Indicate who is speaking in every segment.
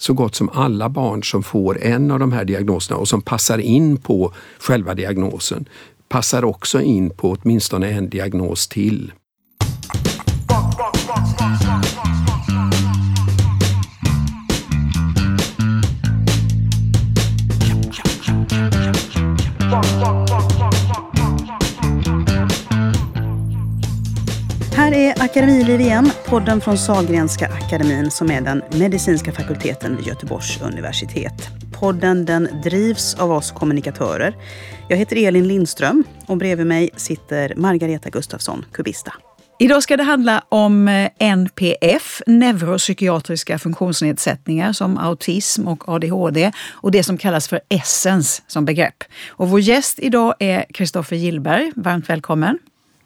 Speaker 1: så gott som alla barn som får en av de här diagnoserna och som passar in på själva diagnosen passar också in på åtminstone en diagnos till.
Speaker 2: Akademiliv igen, podden från Sahlgrenska akademin som är den medicinska fakulteten vid Göteborgs universitet. Podden den drivs av oss kommunikatörer. Jag heter Elin Lindström och bredvid mig sitter Margareta Gustafsson, kubista.
Speaker 3: Idag ska det handla om eh, NPF, neuropsykiatriska funktionsnedsättningar som autism och ADHD och det som kallas för essens som begrepp. Och vår gäst idag är Kristoffer Gillberg. Varmt välkommen.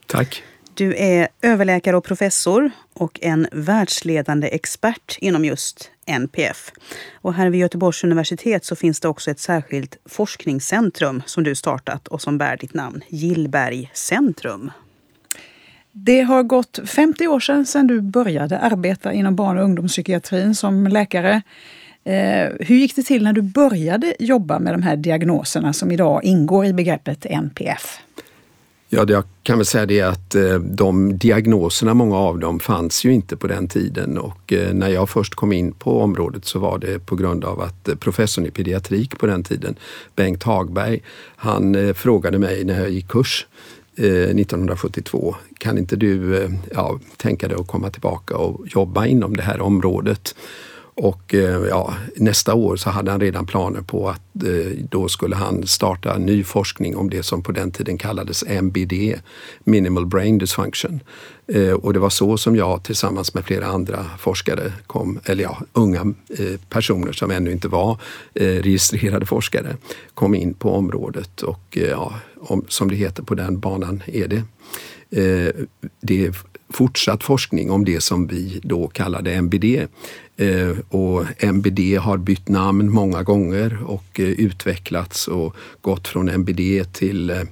Speaker 1: Tack.
Speaker 2: Du är överläkare och professor och en världsledande expert inom just NPF. Och här vid Göteborgs universitet så finns det också ett särskilt forskningscentrum som du startat och som bär ditt namn, Gillberg centrum.
Speaker 3: Det har gått 50 år sedan, sedan du började arbeta inom barn och ungdomspsykiatrin som läkare. Eh, hur gick det till när du började jobba med de här diagnoserna som idag ingår i begreppet NPF?
Speaker 1: Ja, jag kan väl säga det att eh, de diagnoserna, många av dem, fanns ju inte på den tiden och eh, när jag först kom in på området så var det på grund av att eh, professorn i pediatrik på den tiden, Bengt Hagberg, han frågade mig när jag gick kurs 1972, kan inte du ja, tänka dig att komma tillbaka och jobba inom det här området? Och eh, ja, nästa år så hade han redan planer på att eh, då skulle han starta ny forskning om det som på den tiden kallades MBD, Minimal Brain Dysfunction. Eh, och det var så som jag tillsammans med flera andra forskare kom, eller ja, unga personer som ännu inte var registrerade forskare, kom in på området och ja, som det heter på den banan är det. Det är fortsatt forskning om det som vi då kallade MBD. Eh, och MBD har bytt namn många gånger och eh, utvecklats och gått från MBD till eh,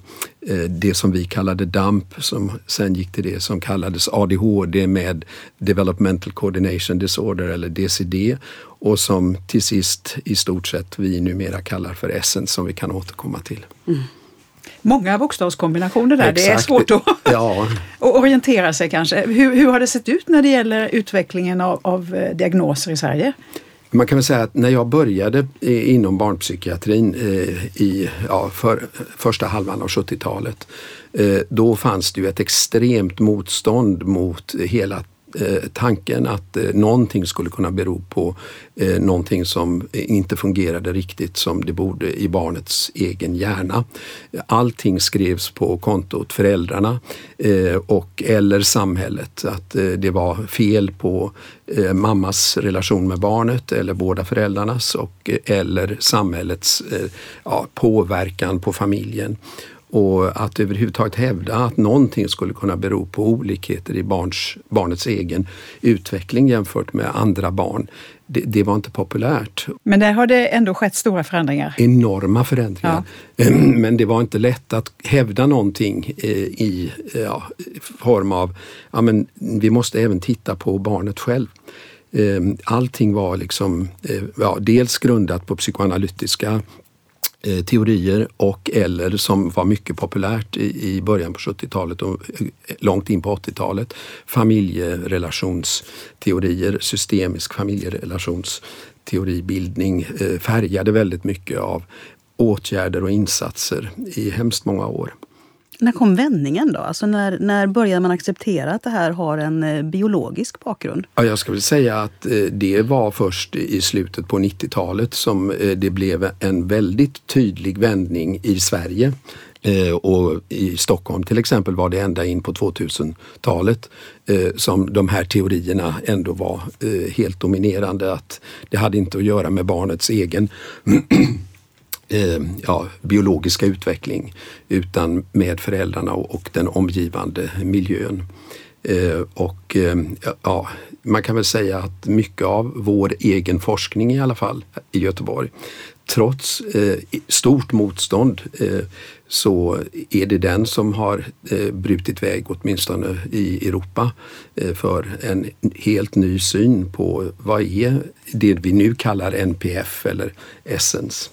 Speaker 1: det som vi kallade DAMP som sen gick till det som kallades ADHD med Developmental Coordination Disorder eller DCD och som till sist i stort sett vi numera kallar för Essence som vi kan återkomma till. Mm
Speaker 3: många bokstavskombinationer där. Exakt. Det är svårt att, ja. att orientera sig kanske. Hur, hur, har det sett ut när det gäller utvecklingen av, av eh, diagnoser i Sverige?
Speaker 1: Man kan väl säga att när jag började inom barnpsykiatrin eh, i ja, för, första halvan av 70-talet eh, då fanns det ju ett extremt motstånd mot hela Eh, tanken att eh, någonting skulle kunna bero på eh, någonting som eh, inte fungerade riktigt som det borde i barnets egen hjärna. Allting skrevs på kontot föräldrarna eh, och eller samhället. Att det var fel på mammas relation med barnet eller båda föräldrarnas och eller samhällets ja, påverkan på familjen. Och att överhuvudtaget hävda att någonting skulle kunna bero på olikheter i barns, barnets egen utveckling jämfört med andra barn, det, det, var inte populärt.
Speaker 3: Men där har det ändå skett stora förändringar?
Speaker 1: Enorma förändringar. Ja. Men det var inte lätt att hävda någonting eh, i ja, form av, ja men vi måste även titta på barnet själv. Eh, allting var liksom, eh, ja, dels grundat på psykoanalytiska Eh, teorier och eller som var mycket populärt i, början på 70-talet och eh, långt in på 80-talet, familjerelationsteorier, systemisk familjerelationsteoribildning eh, färgade väldigt mycket av åtgärder och insatser i hemskt många år.
Speaker 2: När kom vändningen då? Alltså när, när började man acceptera att det här har en eh, biologisk bakgrund?
Speaker 1: Ja, jag ska väl säga att eh, det var först i slutet på 90-talet som eh, det blev en väldigt tydlig vändning i Sverige. Och i Stockholm till exempel var det ända in på 2000-talet som de här teorierna ändå var helt dominerande. Att det hade inte att göra med barnets egen eh, ja, biologiska utveckling utan med föräldrarna och, och den omgivande miljön. Eh, och eh, ja, man kan väl säga att mycket av vår egen forskning i alla fall i Göteborg, trots eh, stort motstånd eh, så är det den som har eh, brutit väg, åtminstone i Europa, eh, för en helt ny syn på vad är det vi nu kallar NPF eller Essence.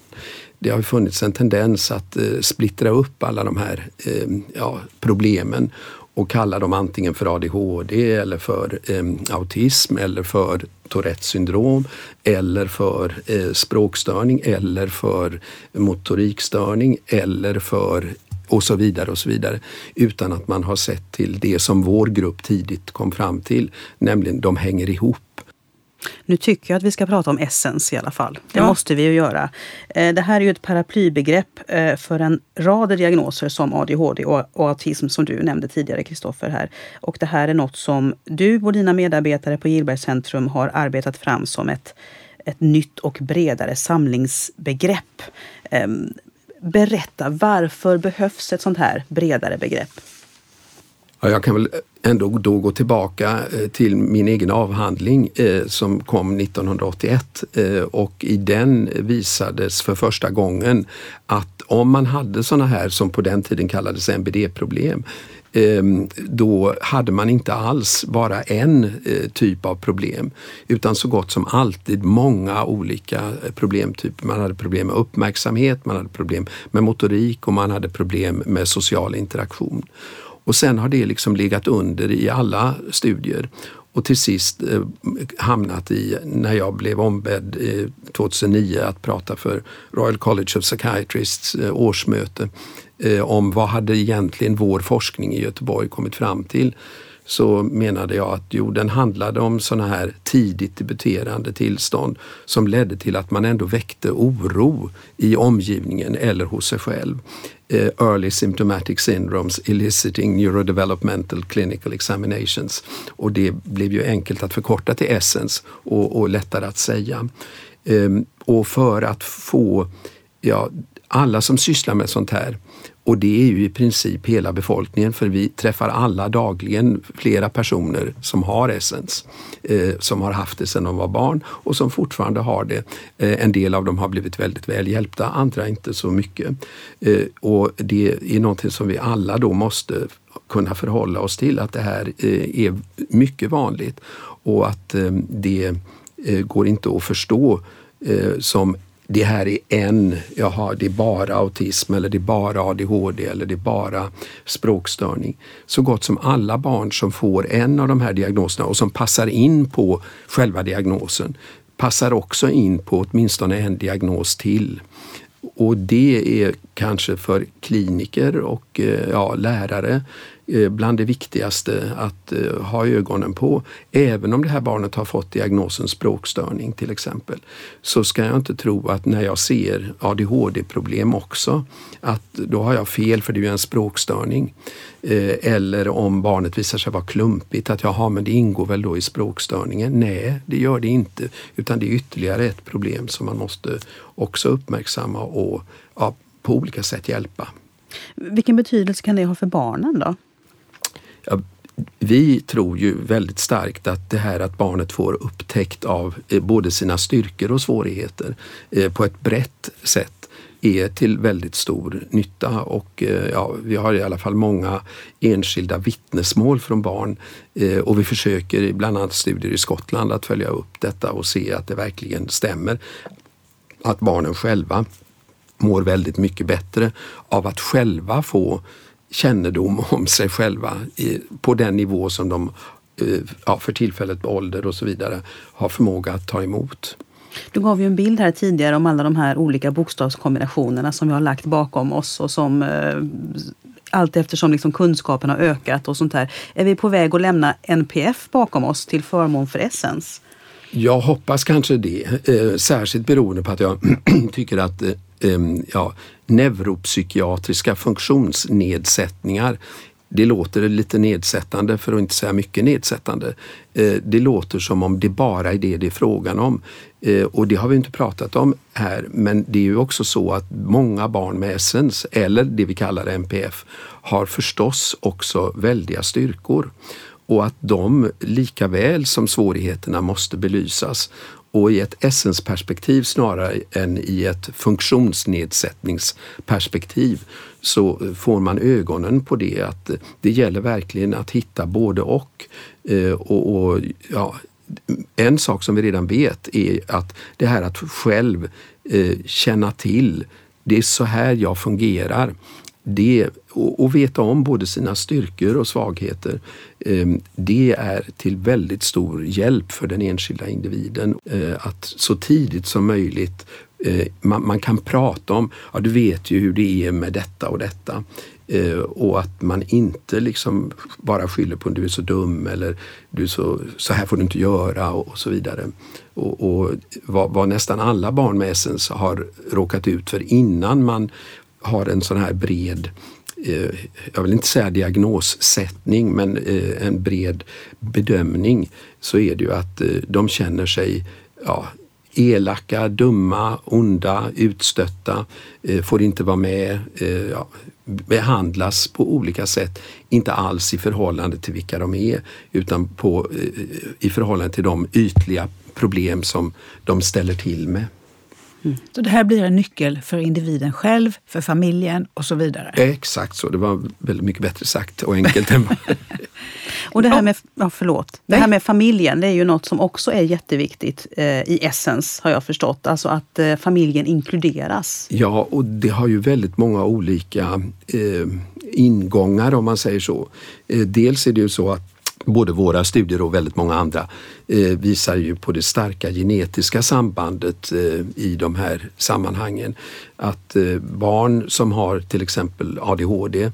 Speaker 1: Det har funnits en tendens att eh, splittra upp alla de här eh, ja, problemen och kalla dem antingen för ADHD eller för eh, autism eller för Tourettes syndrom eller för eh, språkstörning eller för motorikstörning eller för och så vidare och så vidare. Utan att man har sett till det som vår grupp tidigt kom fram till, nämligen de hänger ihop.
Speaker 2: Nu tycker jag att vi ska prata om essens i alla fall. Det ja. måste vi ju göra. Eh, det här är ju ett paraplybegrepp eh, för en rad diagnoser som ADHD och autism som du nämnde tidigare, Kristoffer. här. Och det här är något som du och dina medarbetare på Gillbergscentrum har arbetat fram som ett, ett nytt och bredare samlingsbegrepp. Ehm, berätta, varför behövs ett sånt här bredare begrepp?
Speaker 1: Ja, jag kan väl ändå då gå tillbaka eh, till min egen avhandling eh, som kom 1981 eh, och i den visades för första gången att om man hade sådana här som på den tiden kallades NBD-problem eh, då hade man inte alls bara en eh, typ av problem utan så gott som alltid många olika problemtyper. Man hade problem med uppmärksamhet, man hade problem med motorik och man hade problem med social interaktion. Och sen har det liksom legat under i alla studier och till sist eh, hamnat i, när jag blev ombedd eh, 2009 att prata för Royal College of Psychiatrists eh, årsmöte eh, om vad hade egentligen vår forskning i Göteborg kommit fram till så menade jag att jo, den handlade om sådana här tidigt debuterande tillstånd som ledde till att man ändå väckte oro i omgivningen eller hos sig själv. Eh, early symptomatic syndromes eliciting neurodevelopmental clinical examinations. Och det blev ju enkelt att förkorta till Essence och, och lättare att säga. Ehm, och för att få ja, alla som sysslar med sånt här och det är ju i princip hela befolkningen för vi träffar alla dagligen flera personer som har Essens, eh, som har haft det sedan de var barn och som fortfarande har det. Eh, en del av dem har blivit väldigt väl hjälpta, andra inte så mycket. Eh, och det är någonting som vi alla då måste kunna förhålla oss till, att det här eh, är mycket vanligt och att eh, det eh, går inte att förstå eh, som det här är en, jaha, det är bara autism eller det är bara ADHD eller det är bara språkstörning. Så gott som alla barn som får en av de här diagnoserna och som passar in på själva diagnosen passar också in på åtminstone en diagnos till. Och det är kanske för kliniker och eh, ja, lärare Eh, bland det viktigaste att eh, ha ögonen på. Även om det här barnet har fått diagnosen språkstörning till exempel, så ska jag inte tro att när jag ser ADHD-problem också, att då har jag fel för det är ju en språkstörning. Eh, eller om barnet visar sig vara klumpigt, att jaha, men det ingår väl då i språkstörningen? Nej, det gör det inte, utan det är ytterligare ett problem som man måste också uppmärksamma och ja, på olika sätt hjälpa.
Speaker 2: Vilken betydelse kan det ha för barnen då?
Speaker 1: Vi tror ju väldigt starkt att det här att barnet får upptäckt av eh, både sina styrkor och svårigheter eh, på ett brett sätt är till väldigt stor nytta och eh, ja, vi har i alla fall många enskilda vittnesmål från barn och vi försöker i bland annat studier i Skottland att följa upp detta och se att det verkligen stämmer. Att barnen själva mår väldigt mycket bättre av att själva få kännedom om sig själva i, på den nivå som de eh, ja, för tillfället med ålder och så vidare har förmåga att ta emot.
Speaker 2: Du gav ju en bild här tidigare om alla de här olika bokstavskombinationerna som vi har lagt bakom oss och som eh, allt eftersom liksom kunskapen har ökat och sånt där. Är vi på väg att lämna NPF bakom oss till förmån för Essence?
Speaker 1: Jag hoppas kanske det, eh, särskilt beroende på att jag tycker att Ehm, ja, neuropsykiatriska funktionsnedsättningar det låter lite nedsättande för att inte säga mycket nedsättande. Eh, det låter som om det bara är det det är frågan om. Eh, och det har vi inte pratat om här men det är ju också så att många barn med Essens eller det vi kallar NPF har förstås också väldiga styrkor. och att de lika väl som svårigheterna måste belysas och i ett essensperspektiv snarare än i ett funktionsnedsättningsperspektiv så får man ögonen på det att det gäller verkligen att hitta både och. Eh, och, och ja, en sak som vi redan vet är att det här att själv eh, känna till, det är så här jag fungerar det, och, och veta om både sina styrkor och svagheter, eh, det är till väldigt stor hjälp för den enskilda individen. Eh, att så tidigt som möjligt eh, man, man, kan prata om, ja du vet ju hur det är med detta och detta. Eh, och att man inte liksom bara skyller på att du är så dum eller du så, så här får du inte göra och, och så vidare. Och, och vad, vad, nästan alla barn med essens har råkat ut för innan man har en sån här bred eh, jag vill inte säga diagnossättning, men eh, en bred bedömning så är det ju att eh, de känner sig ja, elaka, dumma, onda, utstötta, eh, får inte vara med, eh, ja, behandlas på olika sätt, inte alls i förhållande till vilka de är utan på, eh, i förhållande till de ytliga problem som de ställer till med.
Speaker 3: Mm. Så det här blir en nyckel för individen själv, för familjen och så vidare?
Speaker 1: Exakt så, det var väldigt mycket bättre sagt och enkelt än
Speaker 2: Och det här med, ja, förlåt. Det här med familjen, det är ju något som också är jätteviktigt eh, i Essence har jag förstått. Alltså att eh, familjen inkluderas.
Speaker 1: Ja, och det har ju väldigt många olika eh, ingångar om man säger så. Eh, dels är det ju så att både våra studier och väldigt många andra eh, visar ju på det starka genetiska sambandet eh, i de här sammanhangen. Att eh, barn som har till exempel ADHD, eh,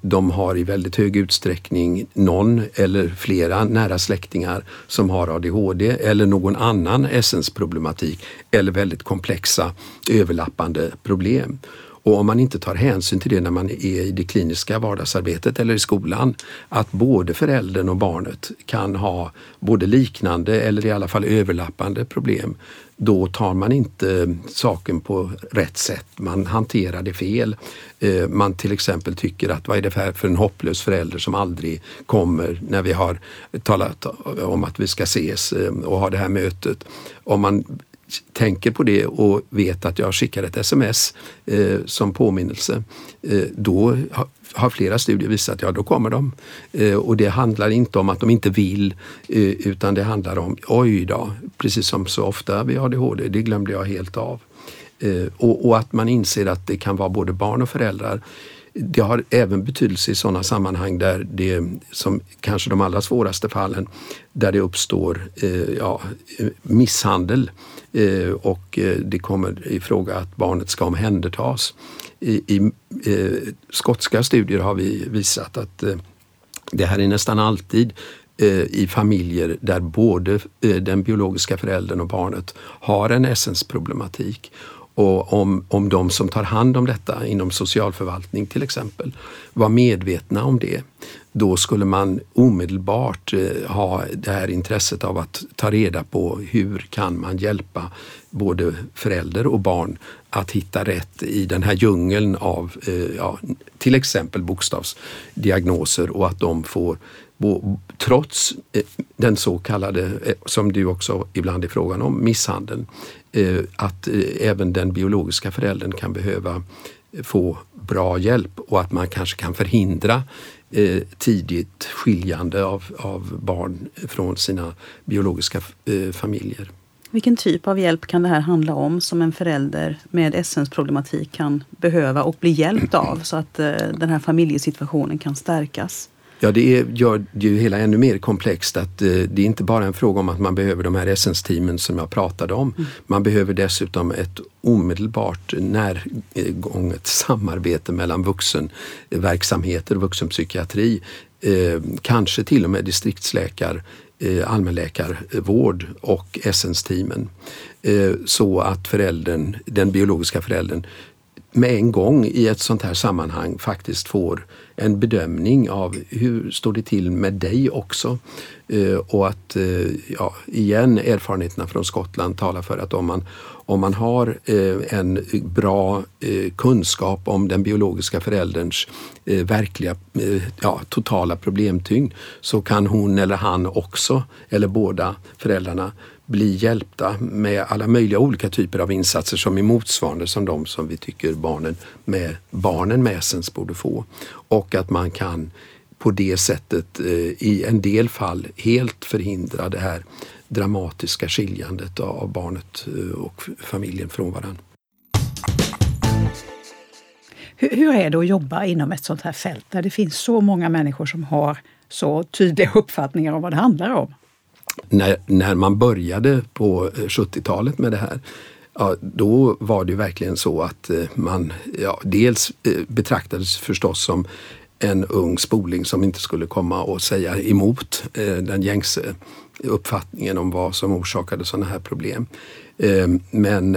Speaker 1: de har i väldigt hög utsträckning någon eller flera nära släktingar som har ADHD eller någon annan essensproblematik eller väldigt komplexa överlappande problem. Och om man inte tar hänsyn till det när man är i det kliniska vardagsarbetet eller i skolan, att både föräldern och barnet kan ha både liknande eller i alla fall överlappande problem, då tar man inte saken på rätt sätt. Man hanterar det fel. Eh, man till exempel tycker att vad är det för en hopplös förälder som aldrig kommer när vi har talat om att vi ska ses eh, och ha det här mötet. Om man tänker på det och vet att jag skickar ett sms eh, som påminnelse, eh, då ha, har flera studier visat att ja, då kommer de. Eh, och det handlar inte om att de inte vill eh, utan det handlar om oj då, precis som så ofta vid ADHD, det glömde jag helt av. Eh, och, och att man inser att det kan vara både barn och föräldrar det har även betydelse i sådana sammanhang där det, som kanske de allra svåraste fallen, där det uppstår eh, ja, eh, misshandel eh, Eh, och eh, det kommer i fråga att barnet ska omhändertas. I, i eh, skotska studier har vi visat att eh, det här är nästan alltid eh, i familjer där både eh, den biologiska föräldern och barnet har en essensproblematik och om, om de som tar hand om detta inom socialförvaltning till exempel var medvetna om det, då skulle man omedelbart eh, ha det här intresset av att ta reda på hur kan man hjälpa både förälder och barn att hitta rätt i den här djungeln av eh, ja, till exempel bokstavsdiagnoser och att de får trots eh, den så kallade, eh, som du också ibland är frågan om, misshandeln, eh, att även den biologiska föräldern kan behöva få bra hjälp och att man kanske kan förhindra tidigt skiljande av, av barn från sina biologiska familjer.
Speaker 2: Vilken typ av hjälp kan det här handla om som en förälder med essensproblematik kan behöva och bli hjälpt av så att den här familjesituationen kan stärkas?
Speaker 1: Ja, det är, gör det ju hela ännu mer komplext att eh, det är inte bara en fråga om att man behöver de här essensteamen som jag pratade om. Mm. Man behöver dessutom ett omedelbart närgånget samarbete mellan vuxenverksamheter, vuxenpsykiatri, eh, kanske till och med distriktsläkar, eh, allmänläkarvård och essensteamen. Eh, så att föräldern, den biologiska föräldern med en gång i ett sånt här sammanhang faktiskt får en bedömning av hur står det till med dig också. Eh, och att, eh, ja, igen, erfarenheterna från Skottland talar för att om man, om man har eh, en bra kunskap om den biologiska förälderns verkliga, ja, totala problemtyngd så kan hon eller han också, eller båda föräldrarna, bli hjälpta med alla möjliga olika typer av insatser som är motsvarande som de som vi tycker barnen med, barnen med essens borde få. Och att man kan på det sättet eh, i en del fall helt förhindra det här dramatiska skiljandet av barnet eh, och familjen från varandra.
Speaker 3: Hur är det att jobba inom ett sånt här fält där det finns så många människor som har så tydliga uppfattningar om vad det handlar om?
Speaker 1: När, när man började på eh, 70-talet med det här Ja, då var det verkligen så att eh, man ja, dels eh, betraktades förstås som en ung spoling som inte skulle komma och säga emot den gängse uppfattningen om vad som orsakade sådana här problem. Men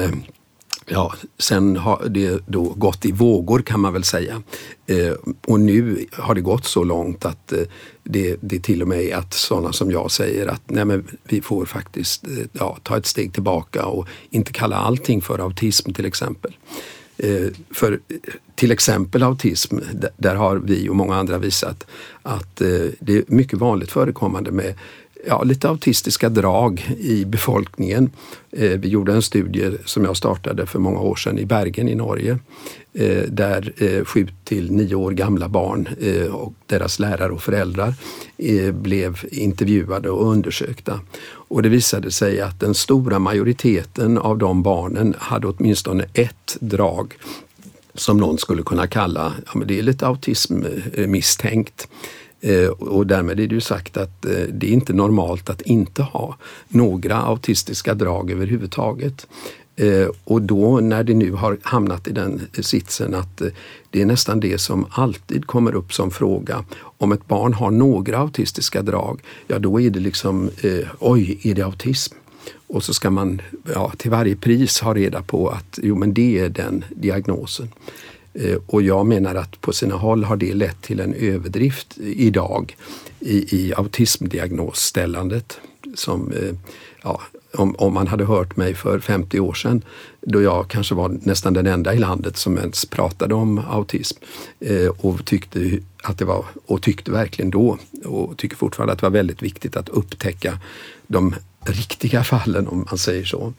Speaker 1: Ja, sen har det då gått i vågor kan man väl säga. Eh, och nu har det gått så långt att eh, det, det till och med är att sådana som jag säger att nej men vi får faktiskt eh, ja, ta ett steg tillbaka och inte kalla allting för autism till exempel. Eh, för eh, till exempel autism, där har vi och många andra visat att eh, det är mycket vanligt förekommande med ja, lite autistiska drag i befolkningen. Eh, vi gjorde en studie som jag startade för många år sedan i Bergen i Norge eh, där eh, sju till nio år gamla barn eh, och deras lärare och föräldrar eh, blev intervjuade och undersökta. Och det visade sig att den stora majoriteten av de barnen hade åtminstone ett drag som någon skulle kunna kalla, ja men det är lite autism eh, misstänkt. Eh, och därmed är det ju sagt att eh, det är inte normalt att inte ha några autistiska drag överhuvudtaget. Eh, och då när det nu har hamnat i den sitsen att det är nästan det som alltid kommer upp som fråga. Om ett barn har några autistiska drag, ja då är det liksom, oj, är det autism? Och så ska man ja, till varje pris ha reda på att jo men det är den diagnosen. Eh, och jag menar att på sina håll har det lett till en överdrift idag i, i autismdiagnosställandet. Som, eh, ja, om, om, man hade hört mig för 50 år sedan, då jag kanske var nästan den enda i landet som ens pratade om autism eh, och tyckte att det var, och tyckte verkligen då, och tycker fortfarande att det var väldigt viktigt att upptäcka de riktiga fallen om man säger så.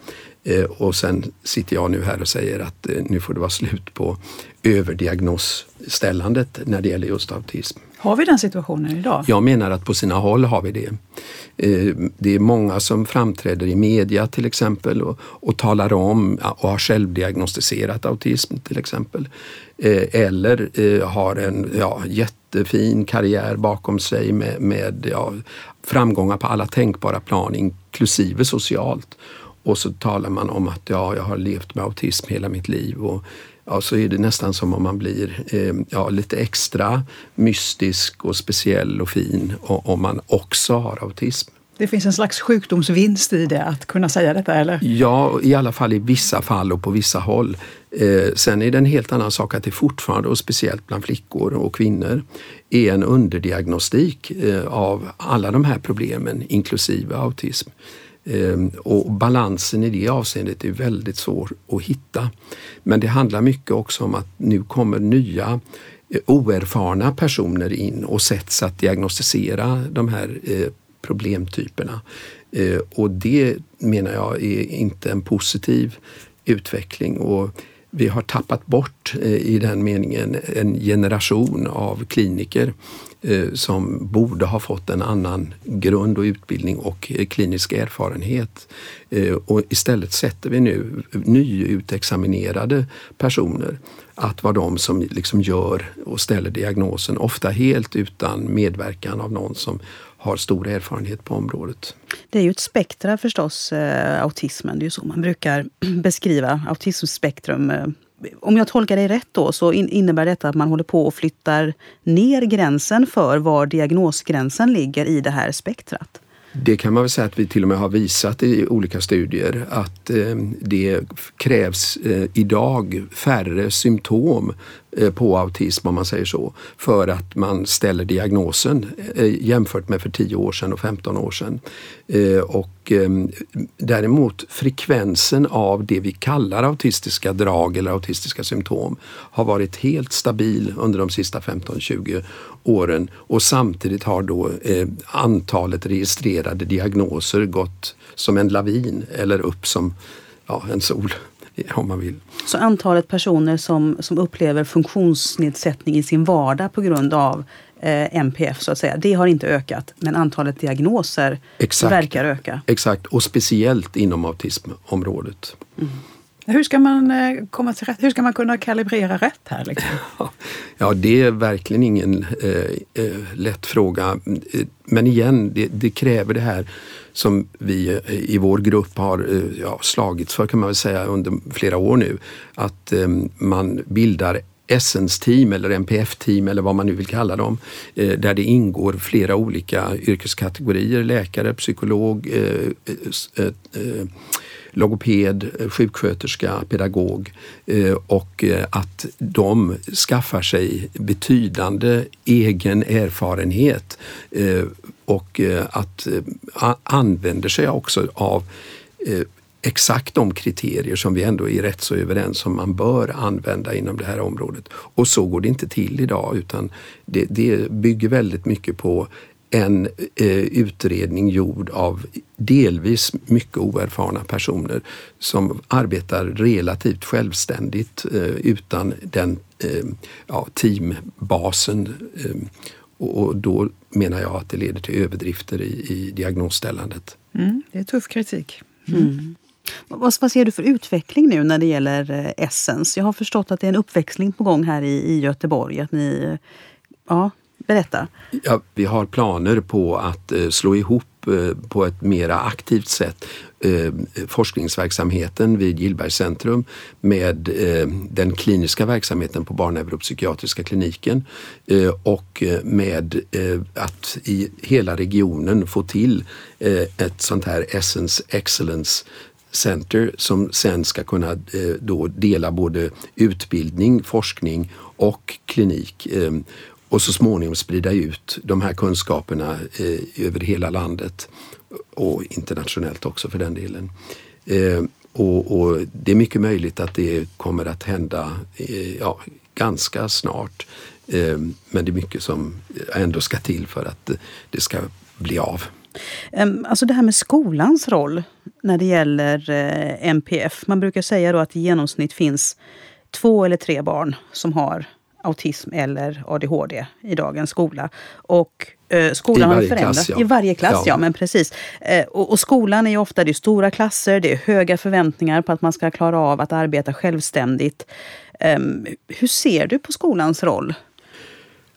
Speaker 1: Eh, och sen sitter jag nu här och säger att eh, nu får det vara slut på överdiagnosställandet när det gäller just autism.
Speaker 3: Har vi den situationen idag?
Speaker 1: Jag menar att på sina håll har vi det. Eh, det är många som framträder i media till exempel och, och talar om och har självdiagnostiserat autism till exempel. Eller har en ja, jättefin karriär bakom sig med, med ja, framgångar på alla tänkbara plan inklusive socialt. Och så talar man om att ja, jag har levt med autism hela mitt liv. Och, ja, så är det nästan som om man blir eh, ja, lite extra mystisk och speciell och fin om man också har autism.
Speaker 3: Det finns en slags sjukdomsvinst i det, att kunna säga detta eller?
Speaker 1: Ja, i alla fall i vissa fall och på vissa håll. Eh, sen är det en helt annan sak att det fortfarande, och speciellt bland flickor och kvinnor, är en underdiagnostik eh, av alla de här problemen, inklusive autism. Eh, och balansen i det avseendet är väldigt svår att hitta. Men det handlar mycket också om att nu kommer nya eh, oerfarna personer in och sätts att diagnostisera de här eh, problemtyperna. Eh, och det menar jag är inte en positiv utveckling. Och vi har tappat bort eh, i den meningen en generation av kliniker eh, som borde ha fått en annan grund och utbildning och klinisk erfarenhet. Och istället sätter vi nu nyutexaminerade personer att vara de som liksom gör och ställer diagnosen, ofta helt utan medverkan av någon som har stor erfarenhet på området.
Speaker 2: Det är ju ett spektra förstås, autismen. Det är ju så man brukar beskriva autismspektrum om jag tolkar dig rätt då så innebär detta att man håller på och flyttar ner gränsen för var diagnosgränsen ligger i det här spektrat.
Speaker 1: Det kan man väl säga att vi till och med har visat i olika studier att eh, det krävs eh, idag färre symptom eh, Eh, på autism om man säger så, för att man ställer diagnosen eh, jämfört med för 10 år sedan och 15 år sedan. Eh, och ehm, däremot frekvensen av det vi kallar autistiska drag eller autistiska symptom har varit helt stabil under de sista 15-20 åren och samtidigt har då antalet registrerade diagnoser gått som en lavin eller upp som ja, en sol om man vill.
Speaker 2: Så antalet personer som, som upplever funktionsnedsättning i sin vardag på grund av eh, MPF så att säga, det har inte ökat men antalet diagnoser Exakt. verkar öka?
Speaker 1: Exakt, och speciellt inom autismområdet. Mm.
Speaker 3: Hur ska man eh, komma till rätt? Hur ska man kunna kalibrera rätt här? Liksom?
Speaker 1: Ja, det är verkligen ingen eh, eh, lätt fråga. Men igen, det, det, kräver det här som vi eh, i vår grupp har eh, ja, slagits för kan man väl säga under flera år nu. Att eh, man bildar Essence-team eller NPF-team eller vad man nu vill kalla dem. Eh, där det ingår flera olika yrkeskategorier, läkare, psykolog, eh, logoped, eh, sjuksköterska, pedagog eh, och eh, att de skaffar sig betydande egen erfarenhet och att använder sig också av exakt de kriterier som vi ändå är rätt så överens om man bör använda inom det här området. Och så går det inte till idag utan det, det bygger väldigt mycket på en eh, utredning gjord av delvis mycket oerfarna personer som arbetar relativt självständigt eh, utan den eh, ja, teambasen. Eh, och då menar jag att det leder till överdrifter i, i diagnosställandet.
Speaker 3: Mm, det är tuff kritik. Mm.
Speaker 2: Mm. Vad, vad ser du för utveckling nu när det gäller eh, Essence? Jag har förstått att det är en uppväxling på gång här i, i Göteborg. Att ni, ja, Berätta.
Speaker 1: Ja, vi har planer på att eh, slå ihop eh, på ett mera aktivt sätt eh, forskningsverksamheten vid Gillbergscentrum med den kliniska verksamheten på barnneuropsykiatriska kliniken och med att i hela regionen få till ett sånt här Essence Excellence Center som sen ska kunna då dela både utbildning, forskning och klinik och så småningom sprida ut de här kunskaperna eh, över hela landet och internationellt också för den delen. Eh, och, och, Det är mycket möjligt att det kommer att hända eh, ja, ganska snart. Eh, men det är mycket som ändå ska till för att det ska bli av.
Speaker 2: Alltså det här med skolans roll när det gäller eh, MPF. Man brukar säga då att i genomsnitt finns två eller tre barn som har autism eller ADHD i dagens skola. Och eh, skolan har förändrats. Ja. I varje klass, ja. ja men precis. Eh, och, och, skolan är ju ofta det är stora klasser, det är höga förväntningar på att man ska klara av att arbeta självständigt. Eh, hur ser du på skolans roll?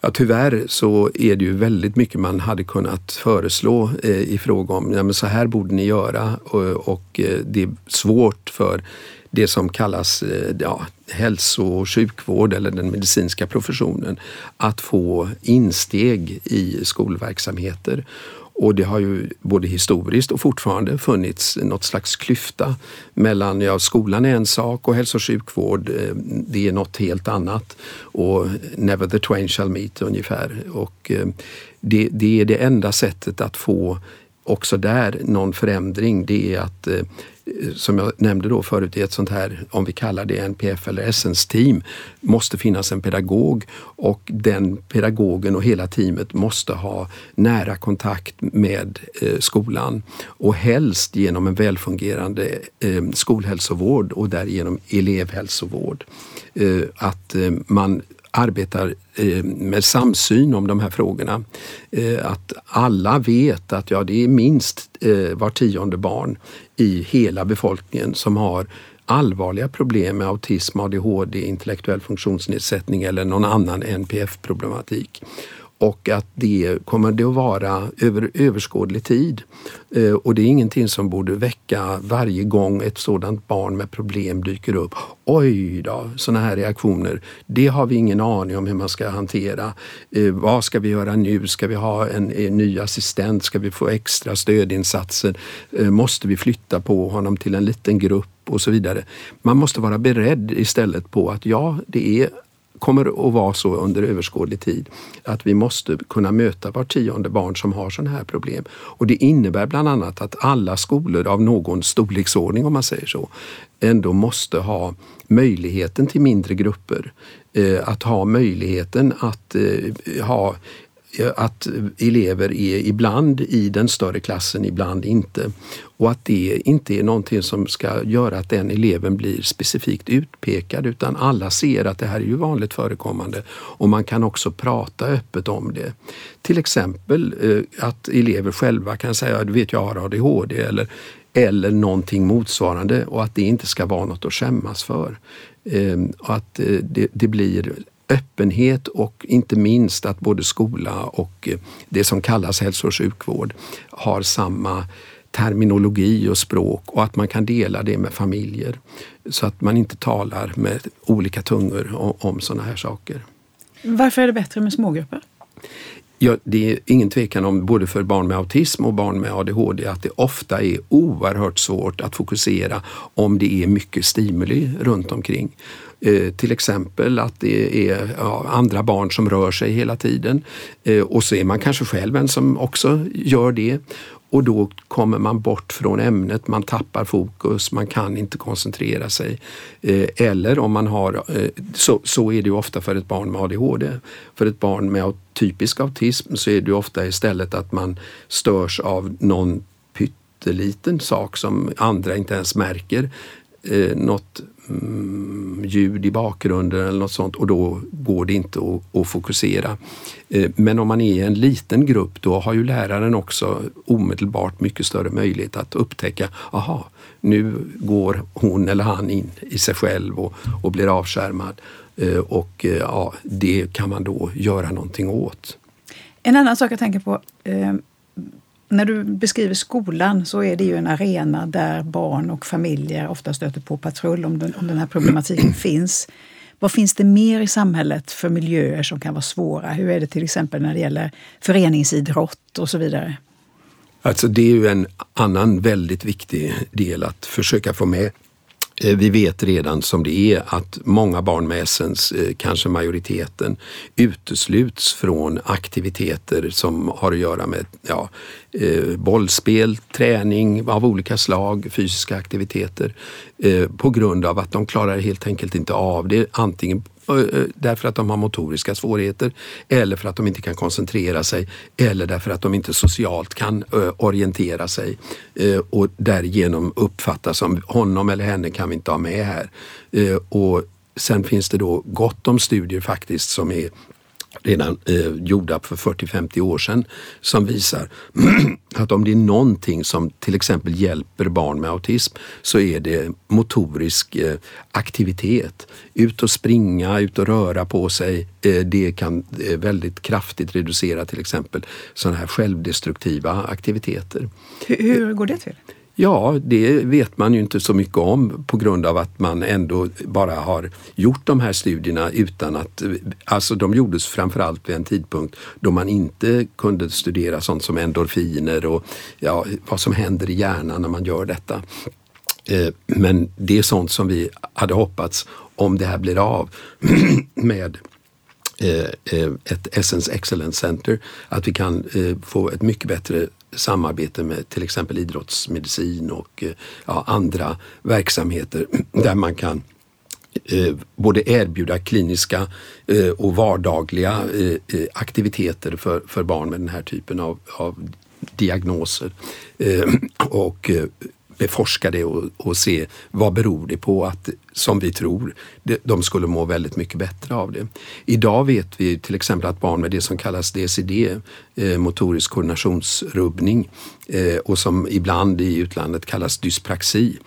Speaker 1: Ja, tyvärr så är det ju väldigt mycket man hade kunnat föreslå eh, i fråga om ja, men så här borde ni göra och, och eh, det är svårt för det som kallas ja, hälso och sjukvård eller den medicinska professionen att få insteg i skolverksamheter. Och det har ju både historiskt och fortfarande funnits något slags klyfta mellan, ja skolan är en sak och hälso och sjukvård eh, det är något helt annat. Och never the twain shall meet ungefär. Och eh, det, det är det enda sättet att få också där någon förändring. Det är att eh, som jag nämnde då förut, i ett sånt här, om vi kallar det NPF eller Essence-team, måste finnas en pedagog och den pedagogen och hela teamet måste ha nära kontakt med eh, skolan och helst genom en välfungerande eh, skolhälsovård och därigenom elevhälsovård. Att man arbetar eh, med samsyn om de här frågorna. Eh, att alla vet att ja, det är minst eh, var tionde barn i hela befolkningen som har allvarliga problem med autism, ADHD, intellektuell funktionsnedsättning eller någon annan NPF-problematik och att det kommer det att vara över överskådlig tid. Eh, och det är ingenting som borde väcka varje gång ett sådant barn med problem dyker upp. Oj då, sådana här reaktioner. Det har vi ingen aning om hur man ska hantera. Eh, vad ska vi göra nu? Ska vi ha en, en ny assistent? Ska vi få extra stödinsatser? Eh, måste vi flytta på honom till en liten grupp? och så vidare. Man måste vara beredd istället på att ja, det är kommer att vara så under överskådlig tid att vi måste kunna möta var tionde barn som har sådana här problem. Och det innebär bland annat att alla skolor av någon storleksordning, om man säger så, ändå måste ha möjligheten till mindre grupper. Eh, att ha möjligheten att eh, ha att elever är ibland i den större klassen, ibland inte. Och att det inte är någonting som ska göra att den eleven blir specifikt utpekad utan alla ser att det här är ju vanligt förekommande och man kan också prata öppet om det. Till exempel eh, att elever själva kan säga, du vet jag har ADHD eller, eller någonting motsvarande och att det inte ska vara något att skämmas för. Ehm, och att eh, det, det blir öppenhet och inte minst att både skola och eh, det som kallas hälso och sjukvård har samma terminologi och språk och att man kan dela det med familjer. Så att man inte talar med olika tungor om, om sådana här saker.
Speaker 3: Varför är det bättre med smågrupper?
Speaker 1: Ja, det är ingen tvekan om, både för barn med autism och barn med ADHD, att det ofta är oerhört svårt att fokusera om det är mycket stimuli runt omkring. Eh, till exempel att det är ja, andra barn som rör sig hela tiden eh, och så är man kanske själv en som också gör det. Och då kommer man bort från ämnet, man tappar fokus, man kan inte koncentrera sig. Eh, eller om man har, eh, så, så är det ju ofta för ett barn med ADHD. För ett barn med typisk autism så är det ofta istället att man störs av någon pytteliten sak som andra inte ens märker. Eh, något Mm, ljud i bakgrunden eller något sånt och då går det inte att, att fokusera. Eh, men om man är i en liten grupp då har ju läraren också omedelbart mycket större möjlighet att upptäcka, aha, nu går hon eller han in i sig själv och, och blir avskärmad. Eh, och eh, ja, det kan man då göra någonting åt.
Speaker 3: En annan sak jag tänker på när du beskriver skolan så är det ju en arena där barn och familjer ofta stöter på patrull om den, om den här problematiken finns. Vad finns det mer i samhället för miljöer som kan vara svåra? Hur är det till exempel när det gäller föreningsidrott och så vidare?
Speaker 1: Alltså det är ju en annan väldigt viktig del att försöka få med Eh, vi vet redan som det är att många barn med essens, eh, kanske majoriteten, utesluts från aktiviteter som har att göra med ja, eh, bollspel, träning av olika slag, fysiska aktiviteter på grund av att de klarar helt enkelt inte av det. Antingen Eh, eh, därför att de har motoriska svårigheter eller för att de inte kan koncentrera sig eller därför att de inte socialt kan eh, orientera sig och därigenom uppfattas som honom eller henne kan vi inte ha med här. Och sen finns det då gott om studier faktiskt som är redan eh, gjorda för 40-50 år sedan som visar att om det är någonting som till exempel hjälper barn med autism så är det motorisk eh, aktivitet. Ut och springa, ut och röra på sig. Eh, det kan eh, väldigt kraftigt reducera till exempel sådana här självdestruktiva aktiviteter.
Speaker 3: Hur, hur går det till?
Speaker 1: Ja, det vet man ju inte så mycket om på grund av att man ändå bara har gjort de här studierna utan att... Alltså de gjordes framförallt vid en tidpunkt då man inte kunde studera sånt som endorfiner och ja, vad som händer i hjärnan när man gör detta. Eh, men det är sånt som vi hade hoppats om det här blir av med eh, eh, ett Essence Excellence Center, att vi kan få ett mycket bättre samarbete med till exempel idrottsmedicin och eh, ja, andra verksamheter där man kan eh, både erbjuda kliniska eh, och vardagliga eh, eh, aktiviteter för, för barn med den här typen av, av diagnoser. Eh, och eh, beforska det och, och, se vad beror det på att, som vi tror, de skulle må väldigt mycket bättre av det. Idag vet vi till exempel att barn med det som kallas DCD, eh, motorisk koordinationsrubbning, eh, och som ibland i utlandet kallas dyspraxi,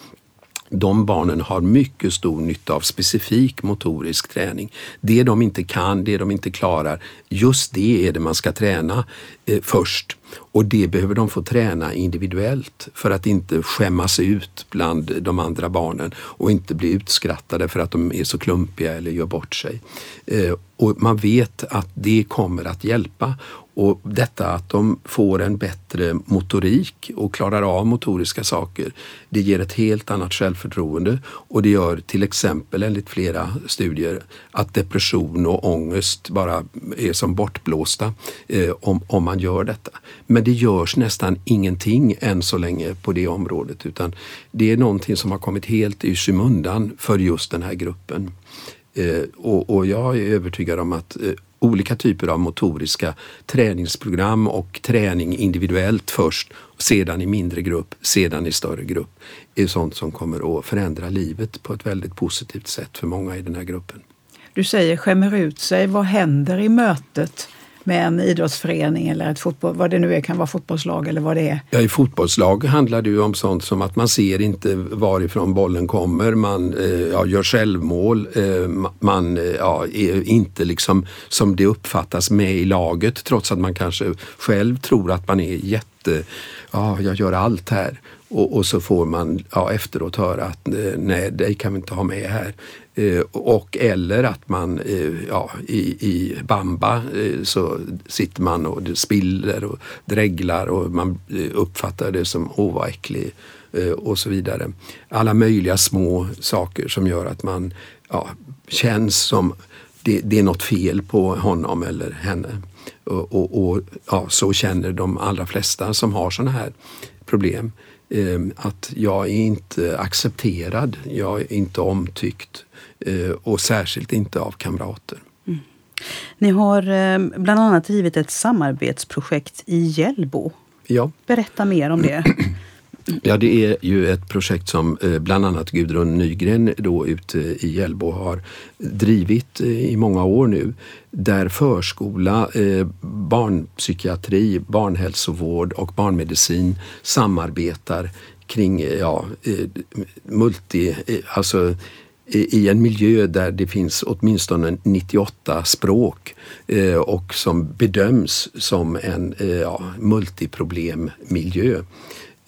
Speaker 1: de barnen har mycket stor nytta av specifik motorisk träning. Det de inte kan, det de inte klarar, just det är det man ska träna eh, först. Och det behöver de få träna individuellt för att inte skämmas ut bland de andra barnen och inte bli utskrattade för att de är så klumpiga eller gör bort sig. Eh, och man vet att det kommer att hjälpa och detta att de får en bättre motorik och klarar av motoriska saker, det ger ett helt annat självförtroende och det gör till exempel enligt flera studier att depression och ångest bara är som bortblåsta eh, om, om man gör detta. Men det görs nästan ingenting än så länge på det området utan det är någonting som har kommit helt i skymundan för just den här gruppen. Eh, och, och, jag är övertygad om att eh, olika typer av motoriska träningsprogram och träning individuellt först, sedan i mindre grupp, sedan i större grupp är sånt som kommer att förändra livet på ett väldigt positivt sätt för många i den här gruppen.
Speaker 3: Du säger skämmer ut sig. Vad händer i mötet med en idrottsförening eller ett fotboll, vad det nu är, kan vara fotbollslag eller vad det är?
Speaker 1: Ja, I fotbollslag handlar det ju om sånt som att man ser inte varifrån bollen kommer, man eh, ja, gör självmål, eh, man eh, ja, är inte liksom som det uppfattas med i laget trots att man kanske själv tror att man är jätte, ja jag gör allt här. Och, och, så får man ja, efteråt höra att eh, nej, dig kan vi inte ha med här. Eh, och eller att man eh, ja, i, i bamba eh, så sitter man och det spiller och dreglar och man eh, uppfattar det som åh vad äcklig eh, och så vidare. Alla möjliga små saker som gör att man ja, känns som det, det är något fel på honom eller henne. Och, och, och ja, så känner de allra flesta som har sådana här problem. Ehm, att jag är inte accepterad, jag är inte omtyckt eh, och särskilt inte av kamrater. Mm.
Speaker 2: Ni har eh, bland annat drivit ett samarbetsprojekt i Hjällbo.
Speaker 1: Ja.
Speaker 2: Berätta mer om det. Mm.
Speaker 1: Ja, det är ju ett projekt som eh, bland annat Gudrun Nygren då ute eh, i Hjällbo har drivit eh, i många år nu. Där förskola, barnpsykiatri, barnhälsovård och barnmedicin samarbetar kring ja, multi, alltså i en miljö där det finns åtminstone 98 språk och som bedöms som en ja, multiproblemmiljö.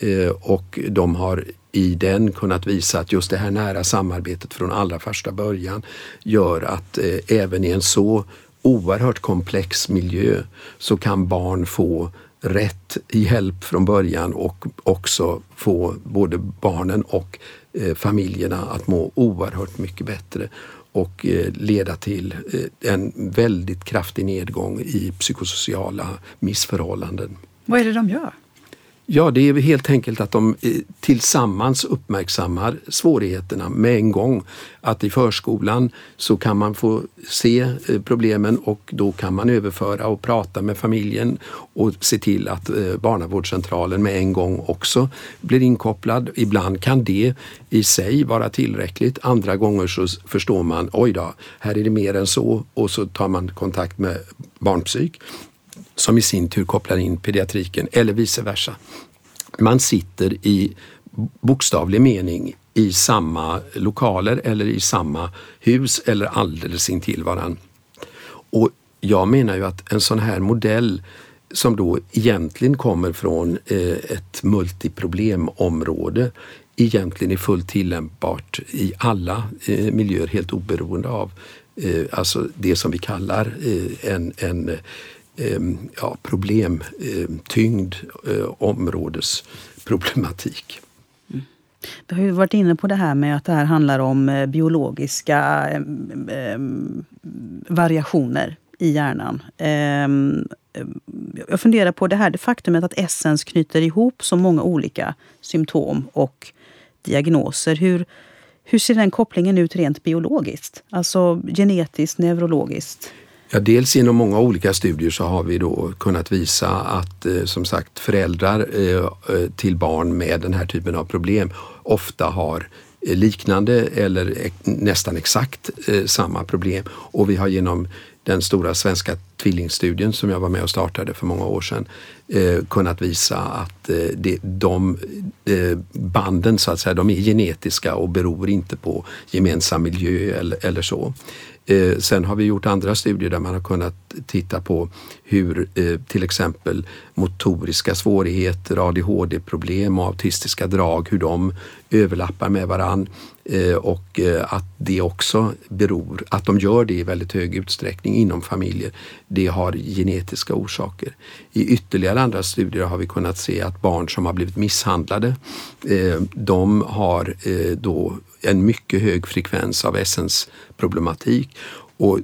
Speaker 1: Eh, och de har i den kunnat visa att just det här nära samarbetet från allra första början gör att eh, även i en så oerhört komplex miljö så kan barn få rätt hjälp från början och också få både barnen och eh, familjerna att må oerhört mycket bättre och leda till en väldigt kraftig nedgång i psykosociala missförhållanden.
Speaker 3: Vad är det de gör?
Speaker 1: Ja, det är helt enkelt att de eh, tillsammans uppmärksammar svårigheterna med en gång. Att i förskolan så kan man få se eh, problemen och då kan man överföra och prata med familjen och se till att eh, barnavårdscentralen med en gång också blir inkopplad. Ibland kan det i sig vara tillräckligt. Andra gånger så förstår man, oj då, här är det mer än så och så tar man kontakt med barnpsyk som i sin tur kopplar in pediatriken eller vice versa. Man sitter i bokstavlig mening i samma lokaler eller i samma hus eller alldeles intill varandra. Och jag menar ju att en sån här modell som då egentligen kommer från eh, ett multiproblemområde egentligen är fullt tillämpbart i alla eh, miljöer helt oberoende av eh, alltså det som vi kallar en, en eh, ja, problemtyngd ehm, eh, områdesproblematik.
Speaker 2: Mm. Vi har ju varit inne på det här med att det här handlar om eh, biologiska eh, variationer i hjärnan. Ehm, eh, jag funderar på det här det faktumet att Essens knyter ihop så många olika symptom och diagnoser. Hur, hur ser den kopplingen ut rent biologiskt? Alltså genetiskt, neurologiskt?
Speaker 1: Ja, dels inom många olika studier så har vi då kunnat visa att eh, som sagt föräldrar eh, eh, till barn med den här typen av problem ofta har liknande eller nästan exakt samma problem. Och vi har genom den stora svenska tvillingstudien som jag var med och startade för många år sedan eh, kunnat visa att eh, det, de eh, banden så att säga, de är genetiska och beror inte på gemensam miljö eller, eller så. Eh, sen har vi gjort andra studier där man har kunnat titta på hur eh, till exempel motoriska svårigheter, ADHD-problem och autistiska drag, hur de överlappar med varann eh, och eh, att det också beror, att de gör det i väldigt hög utsträckning inom familjer, det har genetiska orsaker. I ytterligare andra studier har vi kunnat se att barn som har blivit misshandlade, eh, de har eh, då en mycket hög frekvens av essensproblematik. Och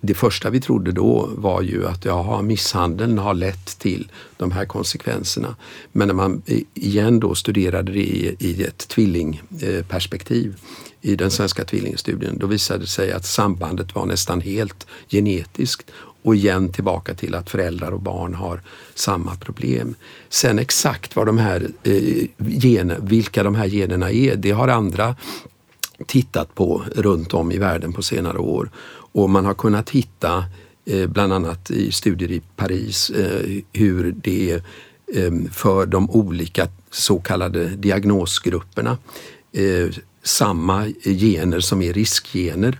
Speaker 1: det, första vi trodde då var ju att jaha, misshandeln har lett till de här konsekvenserna. Men när man igen då studerade det i ett tvillingperspektiv i den svenska tvillingstudien, då visade det sig att sambandet var nästan helt genetiskt och igen tillbaka till att föräldrar och barn har samma problem. Sen exakt vad de här eh, gener, vilka de här generna är, det har andra tittat på runt om i världen på senare år. Och man har kunnat hitta, eh, bland annat i studier i Paris, eh, hur det är eh, för de olika så kallade diagnosgrupperna eh, samma gener som är riskgener.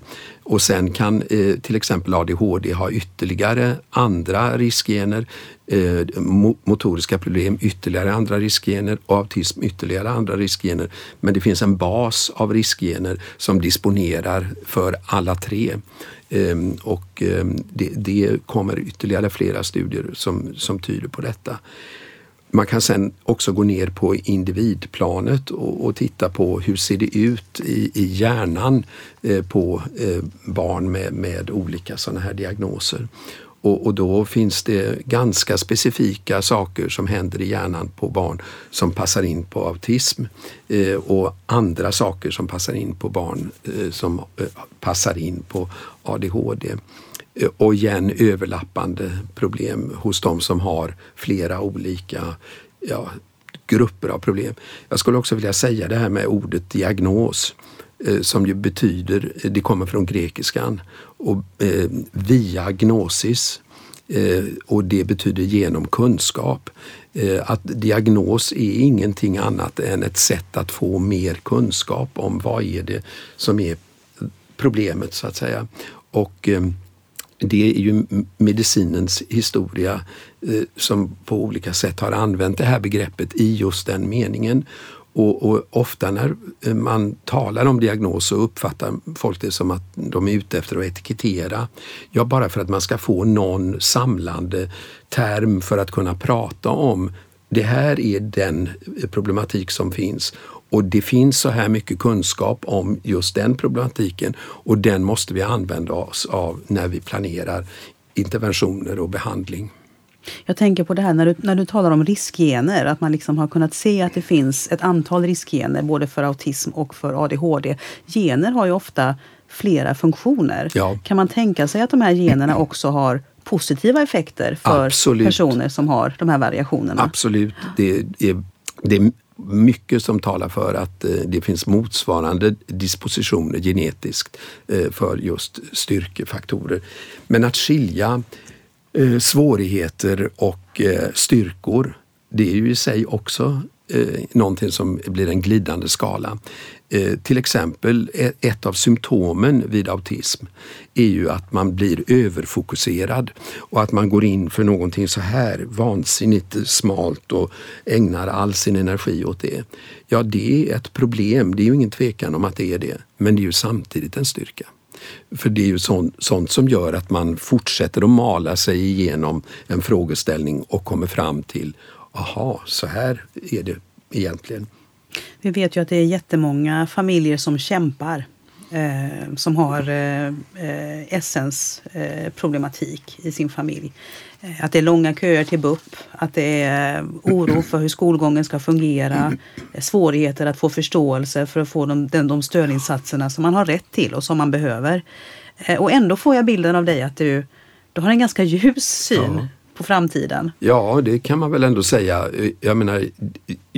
Speaker 1: Och sen kan eh, till exempel ADHD ha ytterligare andra riskgener, eh, motoriska problem ytterligare andra riskgener och autism ytterligare andra riskgener. Men det finns en bas av riskgener som disponerar för alla tre. Eh, och ehm, det, det, kommer ytterligare flera studier som, som tyder på detta. Man kan sen också gå ner på individplanet och, och titta på hur ser det ut i, i hjärnan eh, på eh, barn med, med olika sådana här diagnoser. Och, och, då finns det ganska specifika saker som händer i hjärnan på barn som passar in på autism eh, och andra saker som passar in på barn eh, som eh, passar in på ADHD. Eh, och igen överlappande problem hos de som har flera olika ja, grupper av problem. Jag skulle också vilja säga det här med ordet diagnos eh, som ju betyder, eh, det kommer från grekiskan, och eh, via gnosis eh, och det betyder genom kunskap. Eh, att diagnos är ingenting annat än ett sätt att få mer kunskap om vad är det som är problemet så att säga. Och eh, det är ju medicinens historia eh, som på olika sätt har använt det här begreppet i just den meningen. Och, och, ofta när eh, man talar om diagnos så uppfattar folk det som att de är ute efter att etikettera. Ja, bara för att man ska få någon samlande term för att kunna prata om det här är den eh, problematik som finns och det finns så här mycket kunskap om just den problematiken och den måste vi använda oss av när vi planerar interventioner och behandling.
Speaker 2: Jag tänker på det här när du, när du talar om riskgener, att man liksom har kunnat se att det finns ett antal riskgener både för autism och för ADHD. Gener har ju ofta flera funktioner. Ja. Kan man tänka sig att de här generna också har positiva effekter för Absolut. personer som har de här variationerna?
Speaker 1: Absolut. Det är, det är mycket som talar för att eh, det finns motsvarande dispositioner genetiskt eh, för just styrkefaktorer. Men att skilja eh, svårigheter och styrkor, det är ju i sig också någonting som blir en glidande skala. Eh, till exempel e-, ett av symptomen vid autism är ju att man blir överfokuserad och att man går in för någonting så här vansinnigt smalt och ägnar all sin energi åt det. Ja, det är ett problem. Det är ju ingen tvekan om att det är det. Men det är ju samtidigt en styrka. För det är ju sånt, sånt som gör att man fortsätter att mala sig igenom en frågeställning och kommer fram till, aha, så här är det egentligen.
Speaker 2: Vi vet ju att det är jättemånga familjer som kämpar. Eh, som har eh, eh essens eh, problematik i sin familj. Eh, att det är långa köer till BUP, att det är oro för hur skolgången ska fungera, svårigheter att få förståelse för att få de, de, de stödinsatserna som man har rätt till och som man behöver. Eh, och ändå får jag bilden av dig att du, du har en ganska ljus syn ja på framtiden?
Speaker 1: Ja, det kan man väl ändå säga. Jag menar,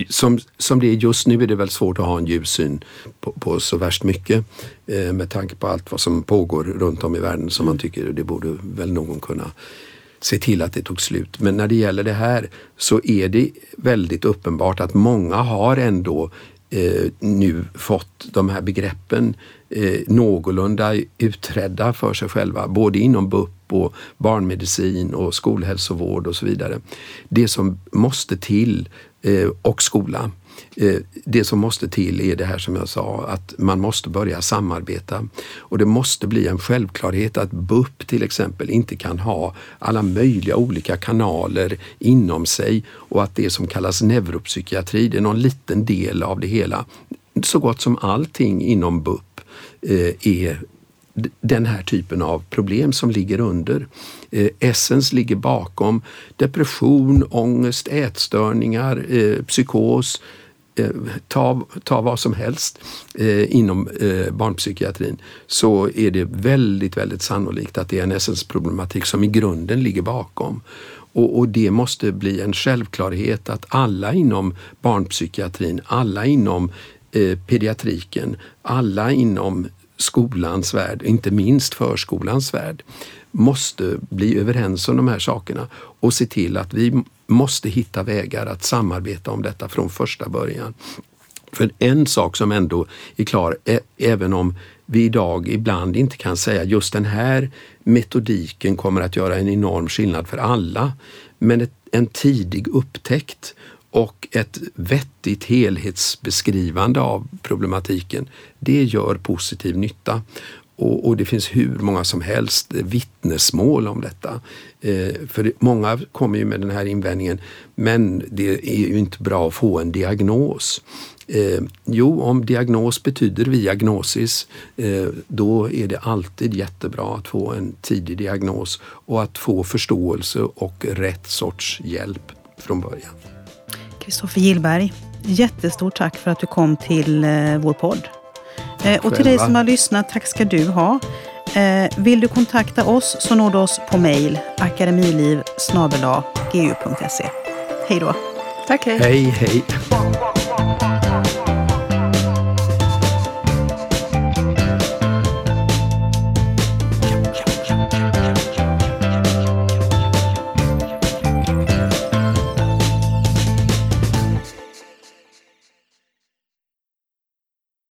Speaker 1: som, som det är just nu är det väl svårt att ha en ljussyn på, på så värst mycket eh, med tanke på allt vad som pågår runt om i världen som man mm. tycker det borde väl någon kunna se till att det tog slut. Men när det gäller det här så är det väldigt uppenbart att många har ändå eh, nu fått de här begreppen eh, någorlunda utredda för sig själva, både inom BUP och barnmedicin och skolhälsovård och så vidare. Det som måste till, eh, och skola, Eh, det som måste till är det här som jag sa, att man måste börja samarbeta. Och det måste bli en självklarhet att BUP till exempel inte kan ha alla möjliga olika kanaler inom sig och att det som kallas neuropsykiatri, det är någon liten del av det hela. Så gott som allting inom BUP eh, är den här typen av problem som ligger under. Eh, Essens ligger bakom depression, ångest, ätstörningar, eh, psykos, Eh, ta, ta vad som helst eh, inom eh, barnpsykiatrin så är det väldigt, väldigt sannolikt att det är en essensproblematik som i grunden ligger bakom. Och, och, det måste bli en självklarhet att alla inom barnpsykiatrin, alla inom eh, pediatriken, alla inom skolans värld, inte minst förskolans värld, måste bli överens om de här sakerna och se till att vi måste hitta vägar att samarbeta om detta från första början. För en sak som ändå är klar, även om vi idag ibland inte kan säga just den här metodiken kommer att göra en enorm skillnad för alla. Men ett, en tidig upptäckt och ett vettigt helhetsbeskrivande av problematiken, det gör positiv nytta. Och, och, det finns hur många som helst vittnesmål om detta. Eh, för många kommer ju med den här invändningen, men det är ju inte bra att få en diagnos. Eh, jo, om diagnos betyder diagnosis, eh, då är det alltid jättebra att få en tidig diagnos och att få förståelse och rätt sorts hjälp från början.
Speaker 2: Kristoffer Gillberg, jättestort tack för att du kom till eh, vår podd. Eh, och till dig som har lyssnat, tack ska du ha. Eh, vill du kontakta oss så når du oss på mejl akademiliv gu.se. Hej då!
Speaker 3: Tack, hej!
Speaker 1: Hej, hej!